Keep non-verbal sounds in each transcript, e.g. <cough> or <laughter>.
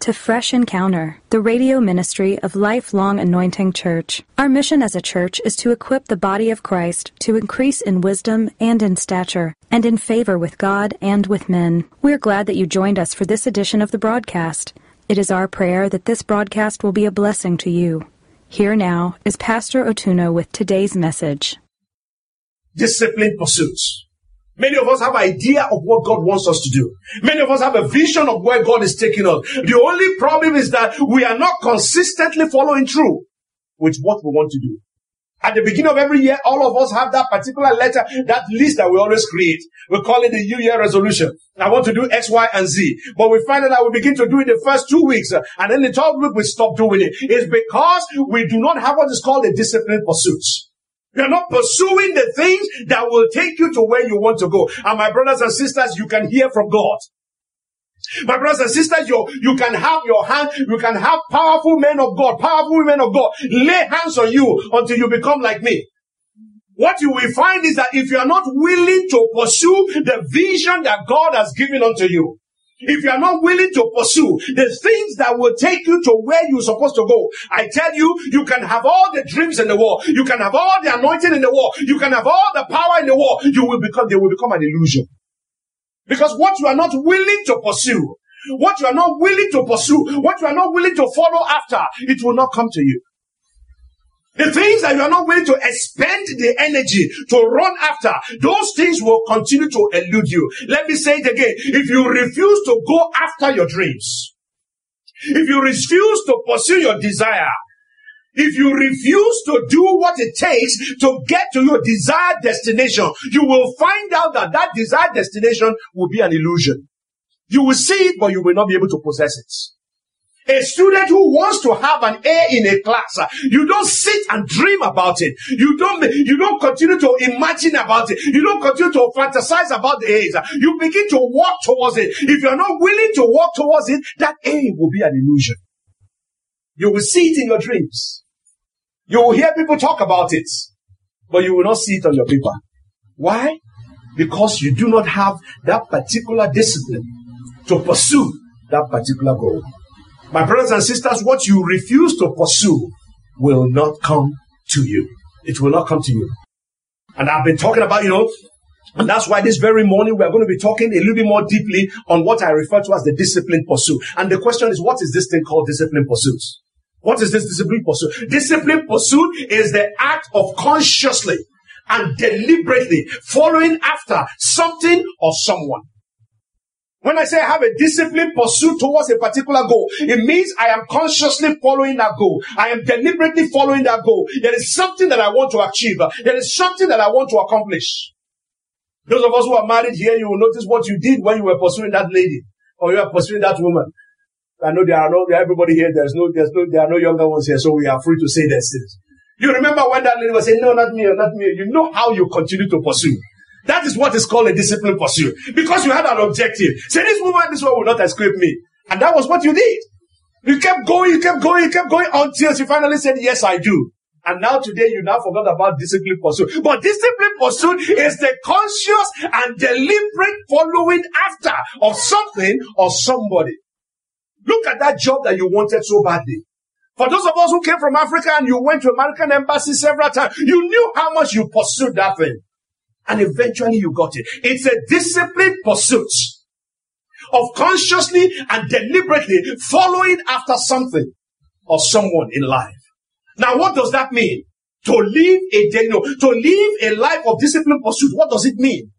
to Fresh Encounter, the radio ministry of Lifelong Anointing Church. Our mission as a church is to equip the body of Christ to increase in wisdom and in stature, and in favor with God and with men. We're glad that you joined us for this edition of the broadcast. It is our prayer that this broadcast will be a blessing to you. Here now is Pastor Otuno with today's message. Disciplined pursuits. Many of us have idea of what God wants us to do. Many of us have a vision of where God is taking us. The only problem is that we are not consistently following through with what we want to do. At the beginning of every year, all of us have that particular letter, that list that we always create. We call it the New Year resolution. I want to do X, Y, and Z. But we find that we begin to do it the first two weeks, uh, and then the third week we stop doing it. It's because we do not have what is called a disciplined pursuits. You're not pursuing the things that will take you to where you want to go. And my brothers and sisters, you can hear from God. My brothers and sisters, you, you can have your hand, you can have powerful men of God, powerful women of God lay hands on you until you become like me. What you will find is that if you are not willing to pursue the vision that God has given unto you, if you are not willing to pursue the things that will take you to where you're supposed to go, I tell you, you can have all the dreams in the world. You can have all the anointing in the world. You can have all the power in the world. You will become, they will become an illusion. Because what you are not willing to pursue, what you are not willing to pursue, what you are not willing to follow after, it will not come to you. The things that you are not willing to expend the energy to run after, those things will continue to elude you. Let me say it again. If you refuse to go after your dreams, if you refuse to pursue your desire, if you refuse to do what it takes to get to your desired destination, you will find out that that desired destination will be an illusion. You will see it, but you will not be able to possess it. A student who wants to have an A in a class, you don't sit and dream about it. You don't, you don't continue to imagine about it. You don't continue to fantasize about the A's. You begin to walk towards it. If you're not willing to walk towards it, that A will be an illusion. You will see it in your dreams. You will hear people talk about it, but you will not see it on your paper. Why? Because you do not have that particular discipline to pursue that particular goal. My brothers and sisters, what you refuse to pursue will not come to you. It will not come to you. And I've been talking about, you know, and that's why this very morning we're going to be talking a little bit more deeply on what I refer to as the discipline pursuit. And the question is, what is this thing called discipline pursuit? What is this discipline pursuit? Discipline pursuit is the act of consciously and deliberately following after something or someone. When I say I have a disciplined pursuit towards a particular goal, it means I am consciously following that goal. I am deliberately following that goal. There is something that I want to achieve. There is something that I want to accomplish. Those of us who are married here, you will notice what you did when you were pursuing that lady or you were pursuing that woman. I know there are no, everybody here, there's no, there's no, there are no younger ones here, so we are free to say their sins. You remember when that lady was saying, no, not me, not me. You know how you continue to pursue. That is what is called a disciplined pursuit. Because you had an objective. Say, this woman, this one will not escape me. And that was what you did. You kept going, you kept going, you kept going until she finally said, yes, I do. And now today you now forgot about disciplined pursuit. But disciplined pursuit is the conscious and deliberate following after of something or somebody. Look at that job that you wanted so badly. For those of us who came from Africa and you went to American embassy several times, you knew how much you pursued that thing and eventually you got it. It's a disciplined pursuit of consciously and deliberately following after something or someone in life. Now, what does that mean? To live a you know, to live a life of disciplined pursuit. What does it mean?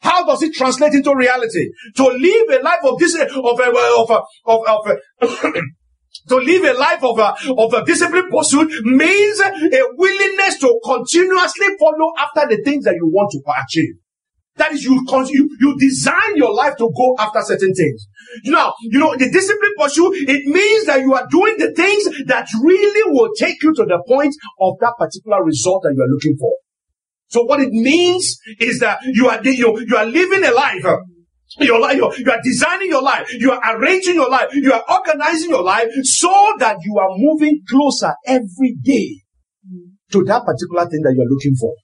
How does it translate into reality? To live a life of this of a, of a, of, of a, to live a life of a, of a disciplined pursuit means a willingness to continuously follow after the things that you want to achieve. That is, you, you, you design your life to go after certain things. Know, you know, the discipline pursuit, it means that you are doing the things that really will take you to the point of that particular result that you are looking for. So what it means is that you are, you, you are living a life your life, you you are designing your life, you are arranging your life, you are organizing your life so that you are moving closer every day to that particular thing that you are looking for.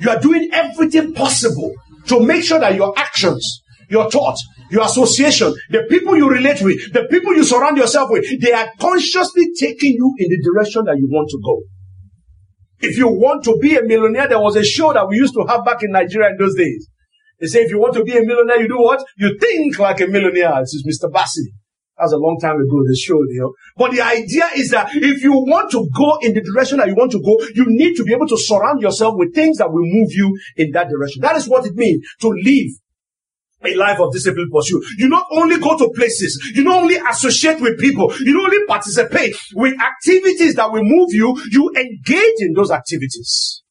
You are doing everything possible to make sure that your actions, your thoughts, your association, the people you relate with, the people you surround yourself with, they are consciously taking you in the direction that you want to go. If you want to be a millionaire, there was a show that we used to have back in Nigeria in those days. They say if you want to be a millionaire, you do what? You think like a millionaire. This is Mr. Bassey. That's a long time ago, the show, you. But the idea is that if you want to go in the direction that you want to go, you need to be able to surround yourself with things that will move you in that direction. That is what it means to live a life of disciplined pursuit. You not only go to places, you not only associate with people, you not only participate with activities that will move you, you engage in those activities.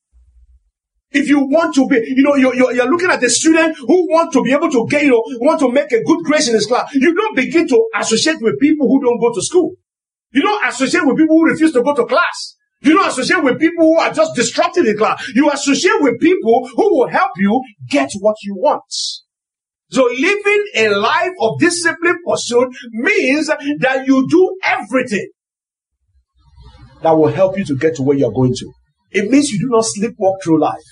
If you want to be, you know, you're, you're, you're, looking at a student who want to be able to get, you know, want to make a good grade in his class. You don't begin to associate with people who don't go to school. You don't associate with people who refuse to go to class. You don't associate with people who are just disrupting the class. You associate with people who will help you get what you want. So living a life of disciplined pursuit means that you do everything that will help you to get to where you're going to. It means you do not sleepwalk through life.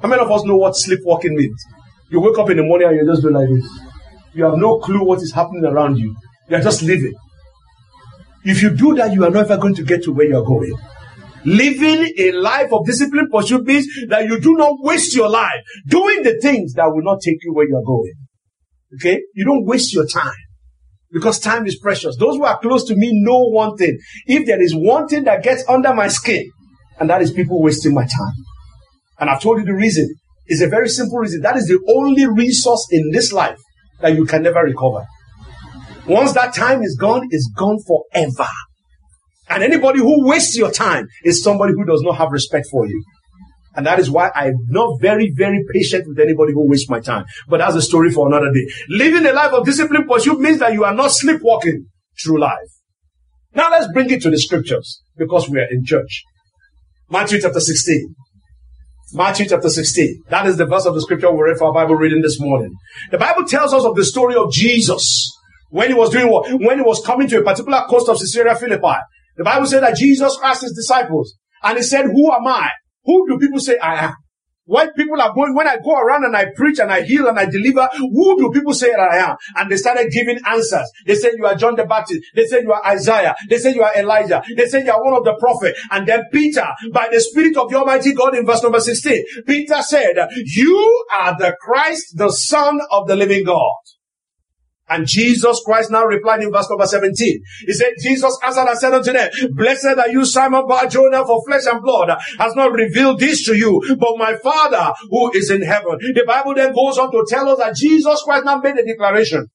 How many of us know what sleepwalking means? You wake up in the morning and you just do like this. You have no clue what is happening around you. You are just living. If you do that, you are never going to get to where you are going. Living a life of discipline pursuit means that you do not waste your life doing the things that will not take you where you are going. Okay? You don't waste your time because time is precious. Those who are close to me know one thing. If there is one thing that gets under my skin, and that is people wasting my time. And I've told you the reason. It's a very simple reason. That is the only resource in this life that you can never recover. Once that time is gone, it's gone forever. And anybody who wastes your time is somebody who does not have respect for you. And that is why I'm not very, very patient with anybody who wastes my time. But that's a story for another day. Living a life of discipline pursuit means that you are not sleepwalking through life. Now let's bring it to the scriptures because we are in church. Matthew chapter 16. Matthew chapter 16. That is the verse of the scripture we read for our Bible reading this morning. The Bible tells us of the story of Jesus when he was doing what? When he was coming to a particular coast of Caesarea Philippi. The Bible said that Jesus asked his disciples and he said, who am I? Who do people say I am? When people are going, when I go around and I preach and I heal and I deliver, who do people say that I am? And they started giving answers. They said you are John the Baptist. They said you are Isaiah. They said you are Elijah. They said you are one of the prophets. And then Peter, by the Spirit of the Almighty God in verse number 16, Peter said, you are the Christ, the Son of the living God. And Jesus Christ now replied in verse number 17. He said, Jesus answered and said unto them, Blessed are you, Simon Bar-Jonah, for flesh and blood has not revealed this to you, but my Father who is in heaven. The Bible then goes on to tell us that Jesus Christ now made a declaration.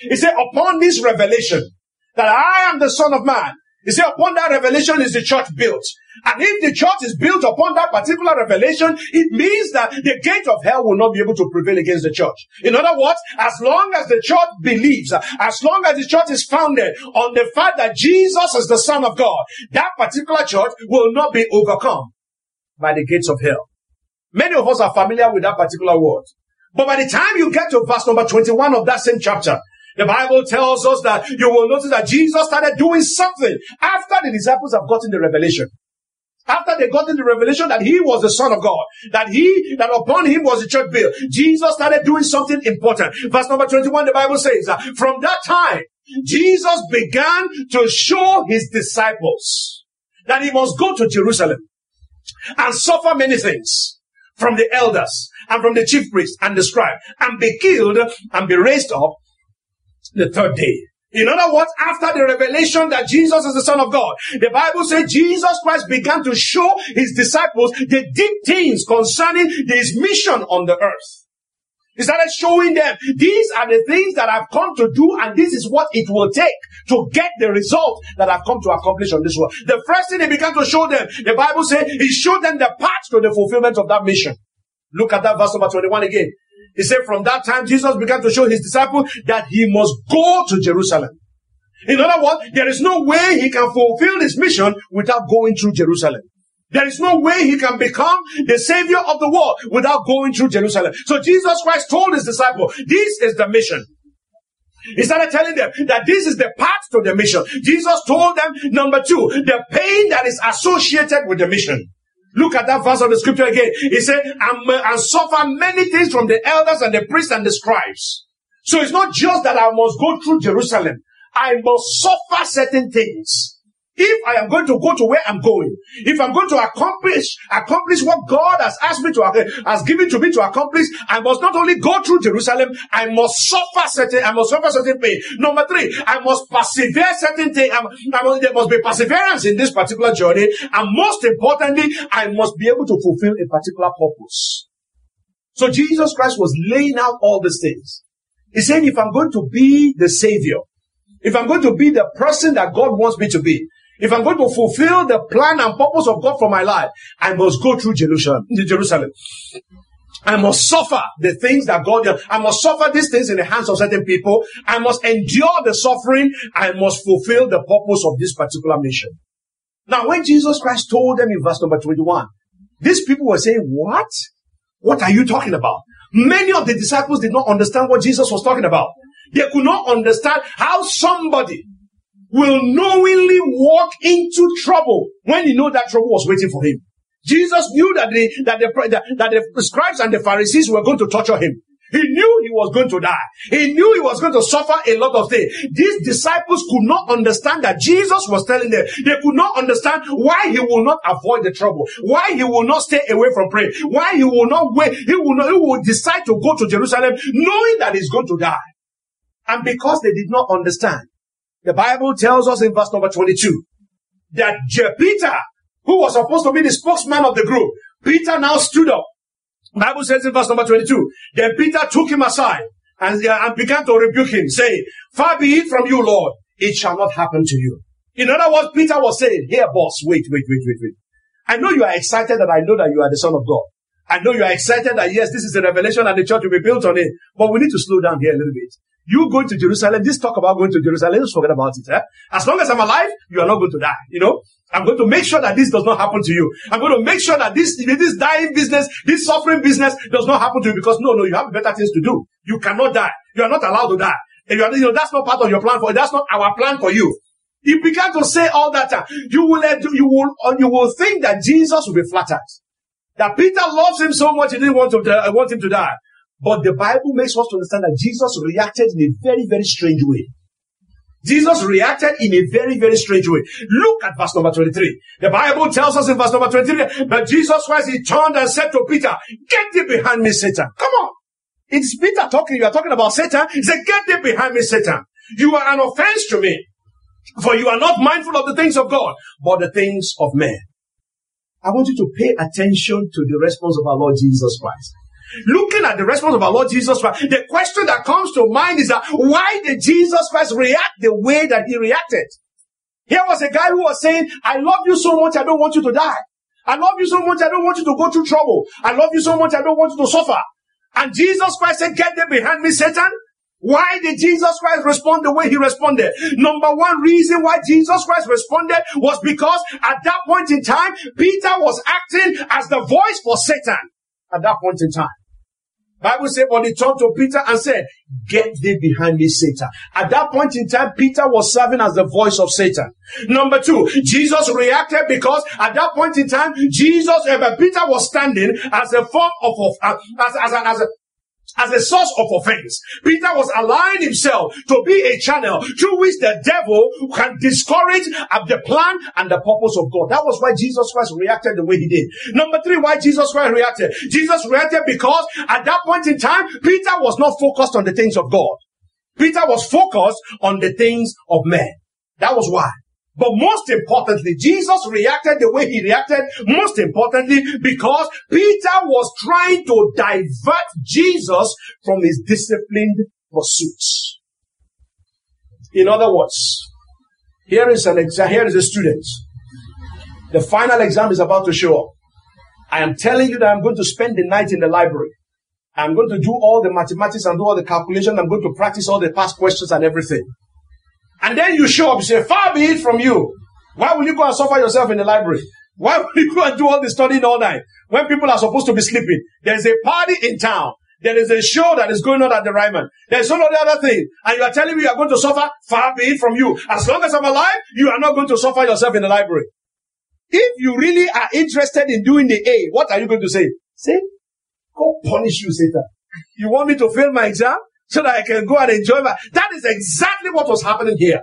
He said, upon this revelation, that I am the Son of Man, he said, upon that revelation is the church built. And if the church is built upon that particular revelation, it means that the gate of hell will not be able to prevail against the church. In other words, as long as the church believes, as long as the church is founded on the fact that Jesus is the Son of God, that particular church will not be overcome by the gates of hell. Many of us are familiar with that particular word. But by the time you get to verse number 21 of that same chapter, the Bible tells us that you will notice that Jesus started doing something after the disciples have gotten the revelation. After they got in the revelation that he was the son of God, that he, that upon him was the church built, Jesus started doing something important. Verse number 21, the Bible says that from that time, Jesus began to show his disciples that he must go to Jerusalem and suffer many things from the elders and from the chief priests and the scribe and be killed and be raised up the third day. In other words, after the revelation that Jesus is the Son of God, the Bible says Jesus Christ began to show his disciples the deep things concerning his mission on the earth. He started showing them, these are the things that I've come to do, and this is what it will take to get the result that I've come to accomplish on this world. The first thing he began to show them, the Bible says, he showed them the path to the fulfillment of that mission. Look at that verse number 21 again. He said from that time, Jesus began to show his disciples that he must go to Jerusalem. In other words, there is no way he can fulfill this mission without going through Jerusalem. There is no way he can become the savior of the world without going through Jerusalem. So Jesus Christ told his disciple, this is the mission. He started telling them that this is the path to the mission. Jesus told them, number two, the pain that is associated with the mission. Look at that verse of the scripture again. He said, and, and suffer many things from the elders and the priests and the scribes. So it's not just that I must go through Jerusalem. I must suffer certain things. If I am going to go to where I'm going, if I'm going to accomplish, accomplish what God has asked me to, has given to me to accomplish, I must not only go through Jerusalem, I must suffer certain, I must suffer certain pain. Number three, I must persevere certain things. I, I there must be perseverance in this particular journey. And most importantly, I must be able to fulfill a particular purpose. So Jesus Christ was laying out all these things. He said, if I'm going to be the savior, if I'm going to be the person that God wants me to be, if I'm going to fulfill the plan and purpose of God for my life, I must go through Jerusalem. Jerusalem. I must suffer the things that God. I must suffer these things in the hands of certain people. I must endure the suffering. I must fulfill the purpose of this particular mission. Now, when Jesus Christ told them in verse number 21, these people were saying, what? What are you talking about? Many of the disciples did not understand what Jesus was talking about. They could not understand how somebody will knowingly walk into trouble when he know that trouble was waiting for him. Jesus knew that the, that the, that the scribes and the Pharisees were going to torture him. He knew he was going to die. He knew he was going to suffer a lot of things. These disciples could not understand that Jesus was telling them. They could not understand why he will not avoid the trouble, why he will not stay away from prayer, why he will not wait. He will not, he will decide to go to Jerusalem knowing that he's going to die. And because they did not understand, the Bible tells us in verse number 22 that Peter, who was supposed to be the spokesman of the group, Peter now stood up. Bible says in verse number 22, then Peter took him aside and, uh, and began to rebuke him, saying, Far be it from you, Lord, it shall not happen to you. In other words, Peter was saying, Here, boss, wait, wait, wait, wait, wait. I know you are excited that I know that you are the son of God. I know you are excited that yes, this is a revelation and the church will be built on it. But we need to slow down here a little bit. You going to Jerusalem, this talk about going to Jerusalem, just forget about it. Eh? As long as I'm alive, you are not going to die. You know, I'm going to make sure that this does not happen to you. I'm going to make sure that this, this dying business, this suffering business does not happen to you because no, no, you have better things to do. You cannot die. You are not allowed to die. And you, are, you know, that's not part of your plan for, that's not our plan for you. He began to say all that time. You will, you will, you will think that Jesus will be flattered. That Peter loves him so much he didn't want to, uh, want him to die. But the Bible makes us to understand that Jesus reacted in a very, very strange way. Jesus reacted in a very, very strange way. Look at verse number 23. The Bible tells us in verse number 23 that Jesus Christ, he turned and said to Peter, get thee behind me, Satan. Come on. It's Peter talking. You are talking about Satan. He said, get thee behind me, Satan. You are an offense to me. For you are not mindful of the things of God, but the things of men. I want you to pay attention to the response of our Lord Jesus Christ. Looking at the response of our Lord Jesus Christ, the question that comes to mind is that why did Jesus Christ react the way that he reacted? Here was a guy who was saying, I love you so much, I don't want you to die. I love you so much, I don't want you to go through trouble. I love you so much, I don't want you to suffer. And Jesus Christ said, get them behind me, Satan. Why did Jesus Christ respond the way he responded? Number one reason why Jesus Christ responded was because at that point in time, Peter was acting as the voice for Satan at that point in time. Bible said, but he turned to Peter and said, get thee behind me, Satan. At that point in time, Peter was serving as the voice of Satan. Number two, Jesus reacted because at that point in time, Jesus, uh, Peter was standing as a form of, as, as, as, as a source of offense. Peter was allowing himself to be a channel through which the devil can discourage the plan and the purpose of God. That was why Jesus Christ reacted the way he did. Number three, why Jesus Christ reacted. Jesus reacted because at that point in time, Peter was not focused on the things of God. Peter was focused on the things of men. That was why. But most importantly, Jesus reacted the way he reacted, most importantly, because Peter was trying to divert Jesus from his disciplined pursuits. In other words, here is an exam, here is a student. The final exam is about to show up. I am telling you that I'm going to spend the night in the library. I'm going to do all the mathematics and do all the calculations. I'm going to practice all the past questions and everything. And then you show up, you say, far be it from you. Why will you go and suffer yourself in the library? <laughs> Why will you go and do all the studying all night when people are supposed to be sleeping? There's a party in town. There is a show that is going on at the Ryman. There's some other thing. And you are telling me you are going to suffer? Far be it from you. As long as I'm alive, you are not going to suffer yourself in the library. If you really are interested in doing the A, what are you going to say? Say, God punish you, Satan. You want me to fail my exam so that I can go and enjoy my. That is exactly what was happening here.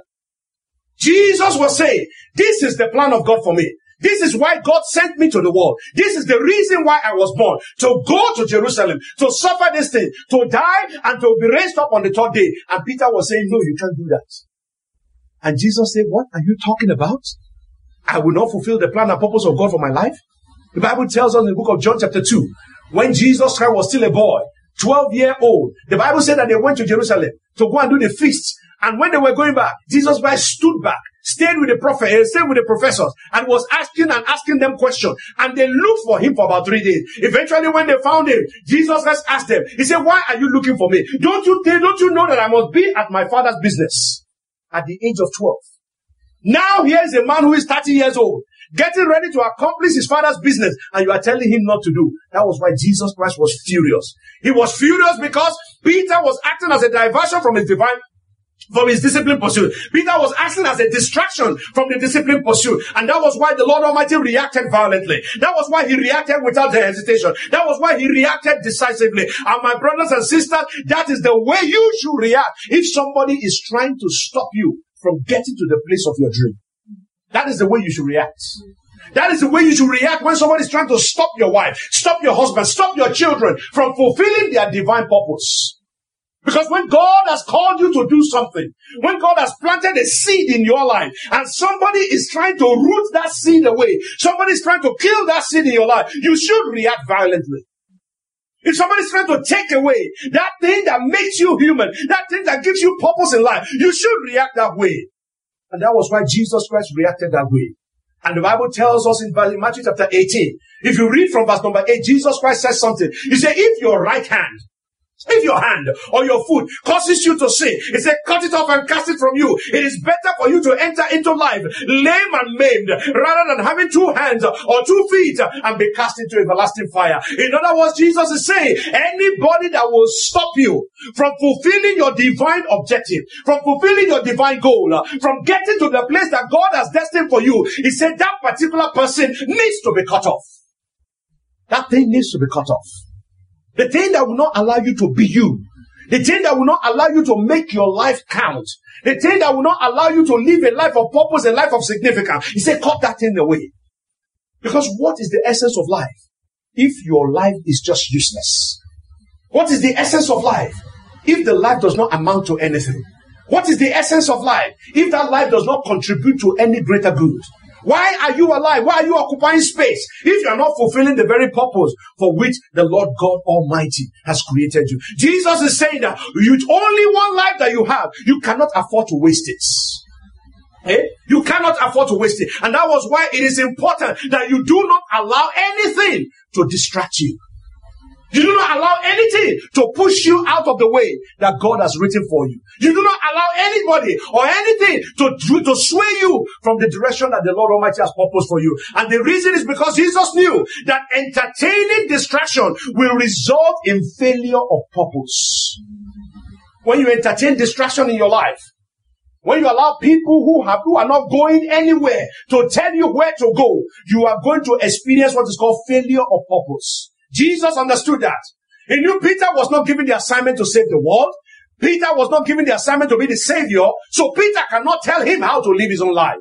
Jesus was saying, this is the plan of God for me. This is why God sent me to the world. This is the reason why I was born. To go to Jerusalem, to suffer this thing, to die and to be raised up on the third day. And Peter was saying, no, you can't do that. And Jesus said, what are you talking about? I will not fulfill the plan and purpose of God for my life. The Bible tells us in the book of John chapter 2, when Jesus Christ was still a boy, 12 year old, the Bible said that they went to Jerusalem to go and do the feast. And when they were going back, Jesus Christ stood back stayed with the prophet, he stayed with the professors, and was asking and asking them questions. And they looked for him for about three days. Eventually, when they found him, Jesus Christ asked them, He said, Why are you looking for me? Don't you don't you know that I must be at my father's business at the age of 12? Now here is a man who is 30 years old, getting ready to accomplish his father's business, and you are telling him not to do. That was why Jesus Christ was furious. He was furious because Peter was acting as a diversion from his divine from his discipline pursuit. Peter was acting as a distraction from the discipline pursuit. And that was why the Lord Almighty reacted violently. That was why he reacted without hesitation. That was why he reacted decisively. And my brothers and sisters, that is the way you should react if somebody is trying to stop you from getting to the place of your dream. That is the way you should react. That is the way you should react when somebody is trying to stop your wife, stop your husband, stop your children from fulfilling their divine purpose. Because when God has called you to do something, when God has planted a seed in your life, and somebody is trying to root that seed away, somebody is trying to kill that seed in your life, you should react violently. If somebody's trying to take away that thing that makes you human, that thing that gives you purpose in life, you should react that way. And that was why Jesus Christ reacted that way. And the Bible tells us in Matthew chapter 18, if you read from verse number 8, Jesus Christ says something. He said, if your right hand if your hand or your foot causes you to sin, he said, cut it off and cast it from you. It is better for you to enter into life lame and maimed rather than having two hands or two feet and be cast into everlasting fire. In other words, Jesus is saying, anybody that will stop you from fulfilling your divine objective, from fulfilling your divine goal, from getting to the place that God has destined for you, he said that particular person needs to be cut off. That thing needs to be cut off. The thing that will not allow you to be you. The thing that will not allow you to make your life count. The thing that will not allow you to live a life of purpose, a life of significance. He said, cut that thing away. Because what is the essence of life? If your life is just useless. What is the essence of life? If the life does not amount to anything. What is the essence of life? If that life does not contribute to any greater good. Why are you alive? Why are you occupying space if you are not fulfilling the very purpose for which the Lord God Almighty has created you? Jesus is saying that you only one life that you have, you cannot afford to waste it. Eh? You cannot afford to waste it. And that was why it is important that you do not allow anything to distract you. You do not allow anything to push you out of the way that God has written for you. You do not allow anybody or anything to, to sway you from the direction that the Lord Almighty has purposed for you. And the reason is because Jesus knew that entertaining distraction will result in failure of purpose. When you entertain distraction in your life, when you allow people who have, who are not going anywhere to tell you where to go, you are going to experience what is called failure of purpose. Jesus understood that. He knew Peter was not given the assignment to save the world. Peter was not given the assignment to be the savior. So Peter cannot tell him how to live his own life.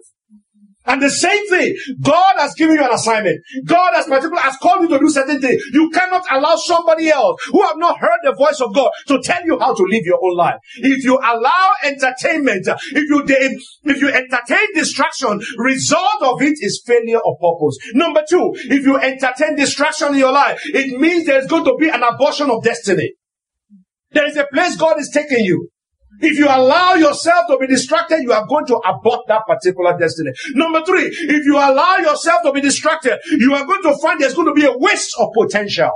And the same thing, God has given you an assignment. God has has called you to do certain things. You cannot allow somebody else who have not heard the voice of God to tell you how to live your own life. If you allow entertainment, if you if you entertain distraction, result of it is failure of purpose. Number two, if you entertain distraction in your life, it means there's going to be an abortion of destiny. There is a place God is taking you. If you allow yourself to be distracted, you are going to abort that particular destiny. Number three, if you allow yourself to be distracted, you are going to find there's going to be a waste of potential.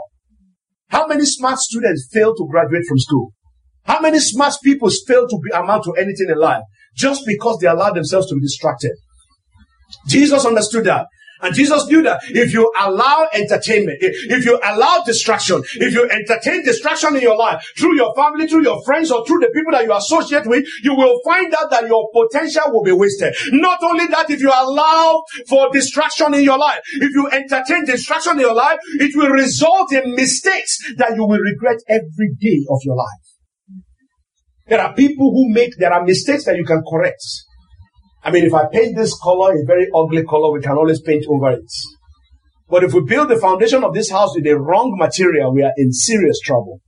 How many smart students fail to graduate from school? How many smart people fail to be, amount to anything in life just because they allow themselves to be distracted? Jesus understood that. And Jesus knew that if you allow entertainment, if you allow distraction, if you entertain distraction in your life through your family, through your friends, or through the people that you associate with, you will find out that your potential will be wasted. Not only that, if you allow for distraction in your life, if you entertain distraction in your life, it will result in mistakes that you will regret every day of your life. There are people who make, there are mistakes that you can correct. I mean, if I paint this color a very ugly color, we can always paint over it. But if we build the foundation of this house with the wrong material, we are in serious trouble.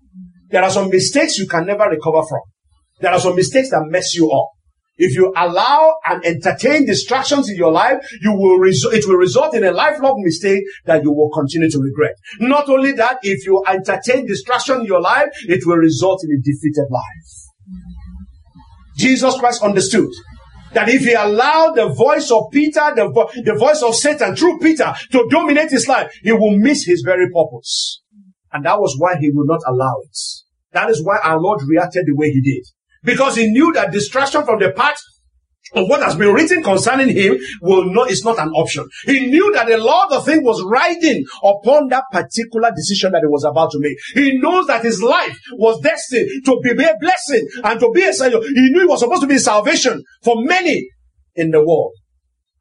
There are some mistakes you can never recover from. There are some mistakes that mess you up. If you allow and entertain distractions in your life, you will result, it will result in a lifelong mistake that you will continue to regret. Not only that, if you entertain distraction in your life, it will result in a defeated life. Jesus Christ understood that if he allowed the voice of Peter, the, vo- the voice of Satan through Peter to dominate his life, he will miss his very purpose. And that was why he would not allow it. That is why our Lord reacted the way he did. Because he knew that distraction from the path of what has been written concerning him will not is not an option. He knew that a lot of things was riding upon that particular decision that he was about to make. He knows that his life was destined to be a blessing and to be a savior. He knew it was supposed to be salvation for many in the world.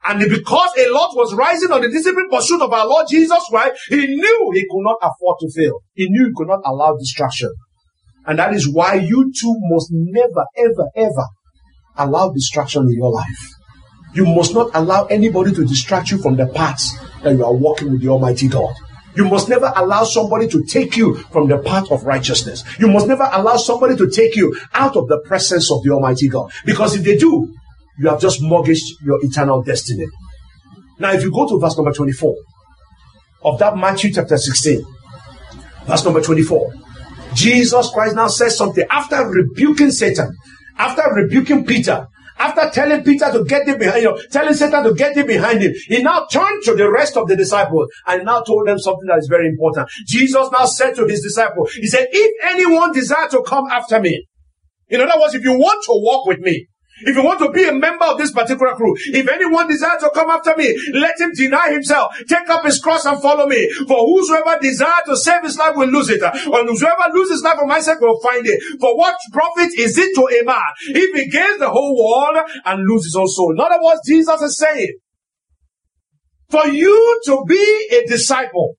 And because a lot was rising on the disciplined pursuit of our Lord Jesus Christ, he knew he could not afford to fail. He knew he could not allow distraction. And that is why you too must never, ever, ever allow distraction in your life. You must not allow anybody to distract you from the path that you are walking with the Almighty God. You must never allow somebody to take you from the path of righteousness. You must never allow somebody to take you out of the presence of the Almighty God. Because if they do, you have just mortgaged your eternal destiny. Now, if you go to verse number 24 of that Matthew chapter 16, verse number 24, Jesus Christ now says something after rebuking Satan after rebuking Peter, after telling Peter to get him behind, you telling Satan to get him behind him, he now turned to the rest of the disciples and now told them something that is very important. Jesus now said to his disciples, he said, if anyone desire to come after me, in other words, if you want to walk with me, if you want to be a member of this particular crew, if anyone desires to come after me, let him deny himself, take up his cross and follow me. For whosoever desires to save his life will lose it. And whosoever loses his life for my sake will find it. For what profit is it to a man if he gains the whole world and loses his own soul? In other words, Jesus is saying, for you to be a disciple,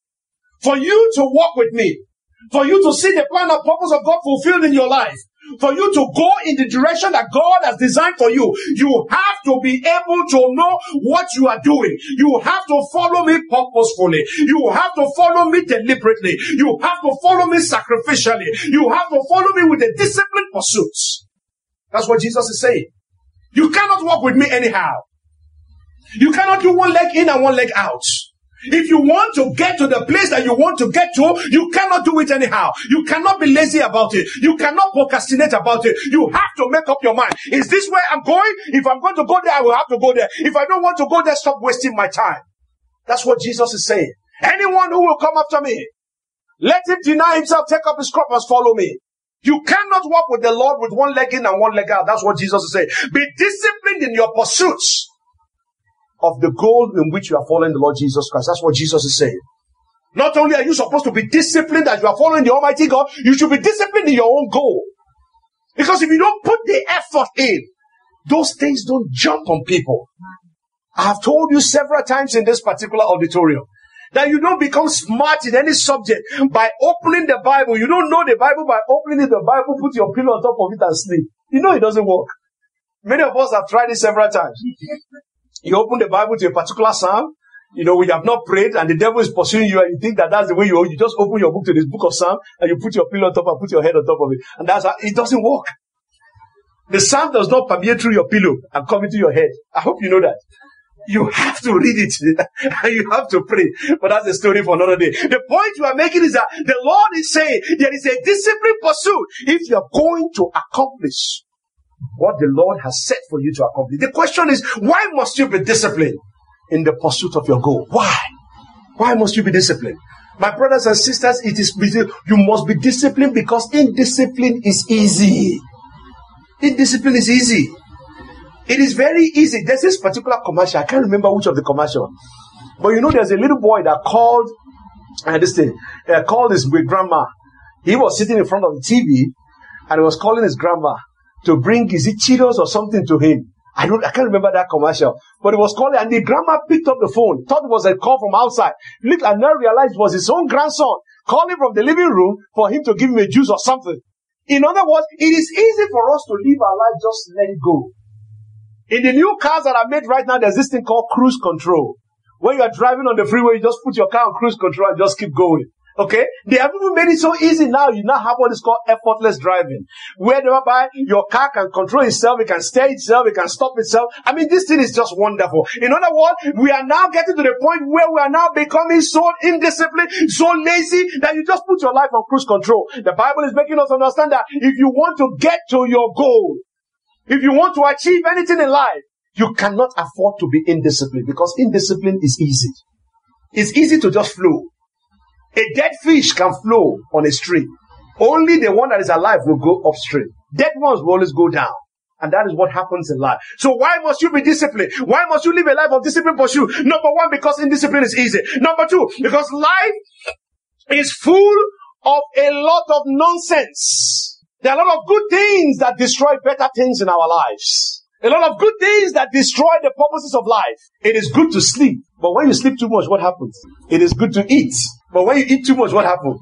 for you to walk with me, for you to see the plan and purpose of God fulfilled in your life, for you to go in the direction that God has designed for you, you have to be able to know what you are doing. You have to follow me purposefully. You have to follow me deliberately. You have to follow me sacrificially. You have to follow me with a disciplined pursuit. That's what Jesus is saying. You cannot walk with me anyhow. You cannot do one leg in and one leg out. If you want to get to the place that you want to get to, you cannot do it anyhow. You cannot be lazy about it. You cannot procrastinate about it. You have to make up your mind. Is this where I'm going? If I'm going to go there, I will have to go there. If I don't want to go there, stop wasting my time. That's what Jesus is saying. Anyone who will come after me, let him deny himself, take up his cross, and follow me. You cannot walk with the Lord with one leg in and one leg out. That's what Jesus is saying. Be disciplined in your pursuits of the goal in which you are following the Lord Jesus Christ. That's what Jesus is saying. Not only are you supposed to be disciplined as you are following the Almighty God, you should be disciplined in your own goal. Because if you don't put the effort in, those things don't jump on people. I have told you several times in this particular auditorium that you don't become smart in any subject by opening the Bible. You don't know the Bible by opening the Bible, put your pillow on top of it and sleep. You know it doesn't work. Many of us have tried it several times. You open the Bible to a particular psalm, you know, we have not prayed and the devil is pursuing you and you think that that's the way you, you just open your book to this book of Psalm and you put your pillow on top and put your head on top of it. And that's how, it doesn't work. The Psalm does not permeate through your pillow and come into your head. I hope you know that. You have to read it <laughs> and you have to pray. But that's a story for another day. The point you are making is that the Lord is saying there is a disciplined pursuit if you're going to accomplish what the Lord has set for you to accomplish. The question is, why must you be disciplined in the pursuit of your goal? Why? Why must you be disciplined? My brothers and sisters, it is you must be disciplined because indiscipline is easy. Indiscipline is easy. It is very easy. There's this particular commercial. I can't remember which of the commercial. But you know, there's a little boy that called, uh, this thing, uh, called his grandma. He was sitting in front of the TV and he was calling his grandma to bring, is it Cheetos or something to him? I don't, I can't remember that commercial, but it was calling and the grandma picked up the phone, thought it was a call from outside. Look, and now realized it was his own grandson calling from the living room for him to give him a juice or something. In other words, it is easy for us to live our life just let it go. In the new cars that are made right now, there's this thing called cruise control. When you are driving on the freeway, you just put your car on cruise control and just keep going. Okay? They have even made it so easy now. You now have what is called effortless driving. Whereby your car can control itself, it can steer itself, it can stop itself. I mean, this thing is just wonderful. In other words, we are now getting to the point where we are now becoming so indisciplined, so lazy that you just put your life on cruise control. The Bible is making us understand that if you want to get to your goal, if you want to achieve anything in life, you cannot afford to be indisciplined because indiscipline is easy. It's easy to just flow. A dead fish can flow on a stream. Only the one that is alive will go upstream. Dead ones will always go down. And that is what happens in life. So why must you be disciplined? Why must you live a life of discipline pursuit? Number one, because indiscipline is easy. Number two, because life is full of a lot of nonsense. There are a lot of good things that destroy better things in our lives. A lot of good things that destroy the purposes of life. It is good to sleep, but when you sleep too much, what happens? It is good to eat, but when you eat too much, what happens?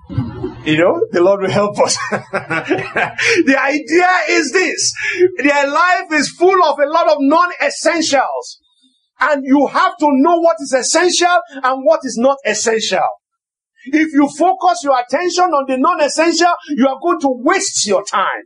You know, the Lord will help us. <laughs> the idea is this. Their life is full of a lot of non-essentials. And you have to know what is essential and what is not essential. If you focus your attention on the non-essential, you are going to waste your time.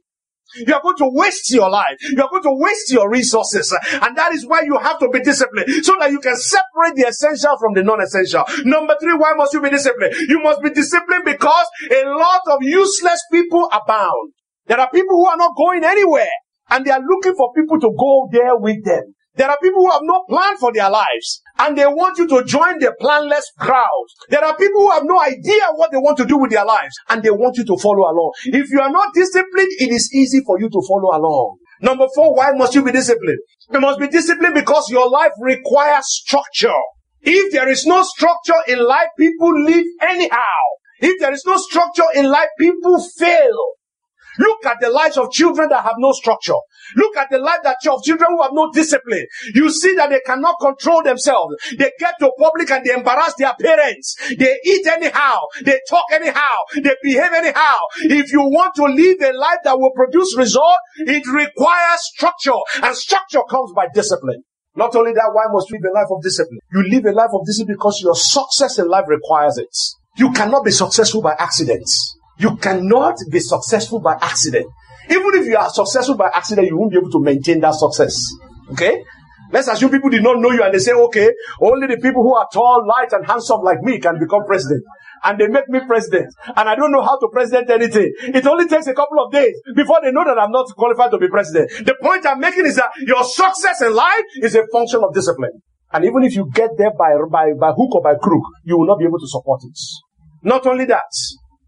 You are going to waste your life. You are going to waste your resources. And that is why you have to be disciplined so that you can separate the essential from the non-essential. Number three, why must you be disciplined? You must be disciplined because a lot of useless people abound. There are people who are not going anywhere and they are looking for people to go there with them. There are people who have no plan for their lives and they want you to join the planless crowd. There are people who have no idea what they want to do with their lives and they want you to follow along. If you are not disciplined, it is easy for you to follow along. Number four, why must you be disciplined? You must be disciplined because your life requires structure. If there is no structure in life, people live anyhow. If there is no structure in life, people fail. Look at the lives of children that have no structure. Look at the life that of children who have no discipline. You see that they cannot control themselves. They get to public and they embarrass their parents. They eat anyhow. They talk anyhow. They behave anyhow. If you want to live a life that will produce result, it requires structure and structure comes by discipline. Not only that, why must live a life of discipline? You live a life of discipline because your success in life requires it. You cannot be successful by accident. You cannot be successful by accident. Even if you are successful by accident, you won't be able to maintain that success. Okay? Let's assume people did not know you and they say, okay, only the people who are tall, light, and handsome like me can become president. And they make me president. And I don't know how to president anything. It only takes a couple of days before they know that I'm not qualified to be president. The point I'm making is that your success in life is a function of discipline. And even if you get there by, by, by hook or by crook, you will not be able to support it. Not only that,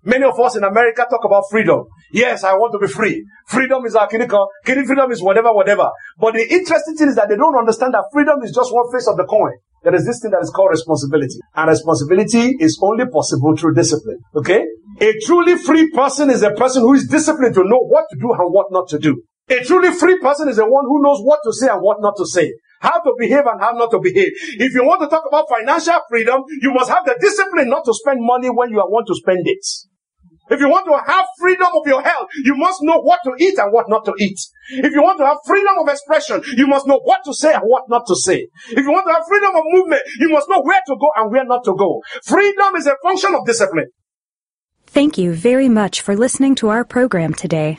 Many of us in America talk about freedom. Yes, I want to be free. Freedom is our clinical. Freedom is whatever, whatever. But the interesting thing is that they don't understand that freedom is just one face of the coin. There is this thing that is called responsibility. And responsibility is only possible through discipline. Okay? A truly free person is a person who is disciplined to know what to do and what not to do. A truly free person is the one who knows what to say and what not to say how to behave and how not to behave. If you want to talk about financial freedom, you must have the discipline not to spend money when you want to spend it. If you want to have freedom of your health, you must know what to eat and what not to eat. If you want to have freedom of expression, you must know what to say and what not to say. If you want to have freedom of movement, you must know where to go and where not to go. Freedom is a function of discipline. Thank you very much for listening to our program today.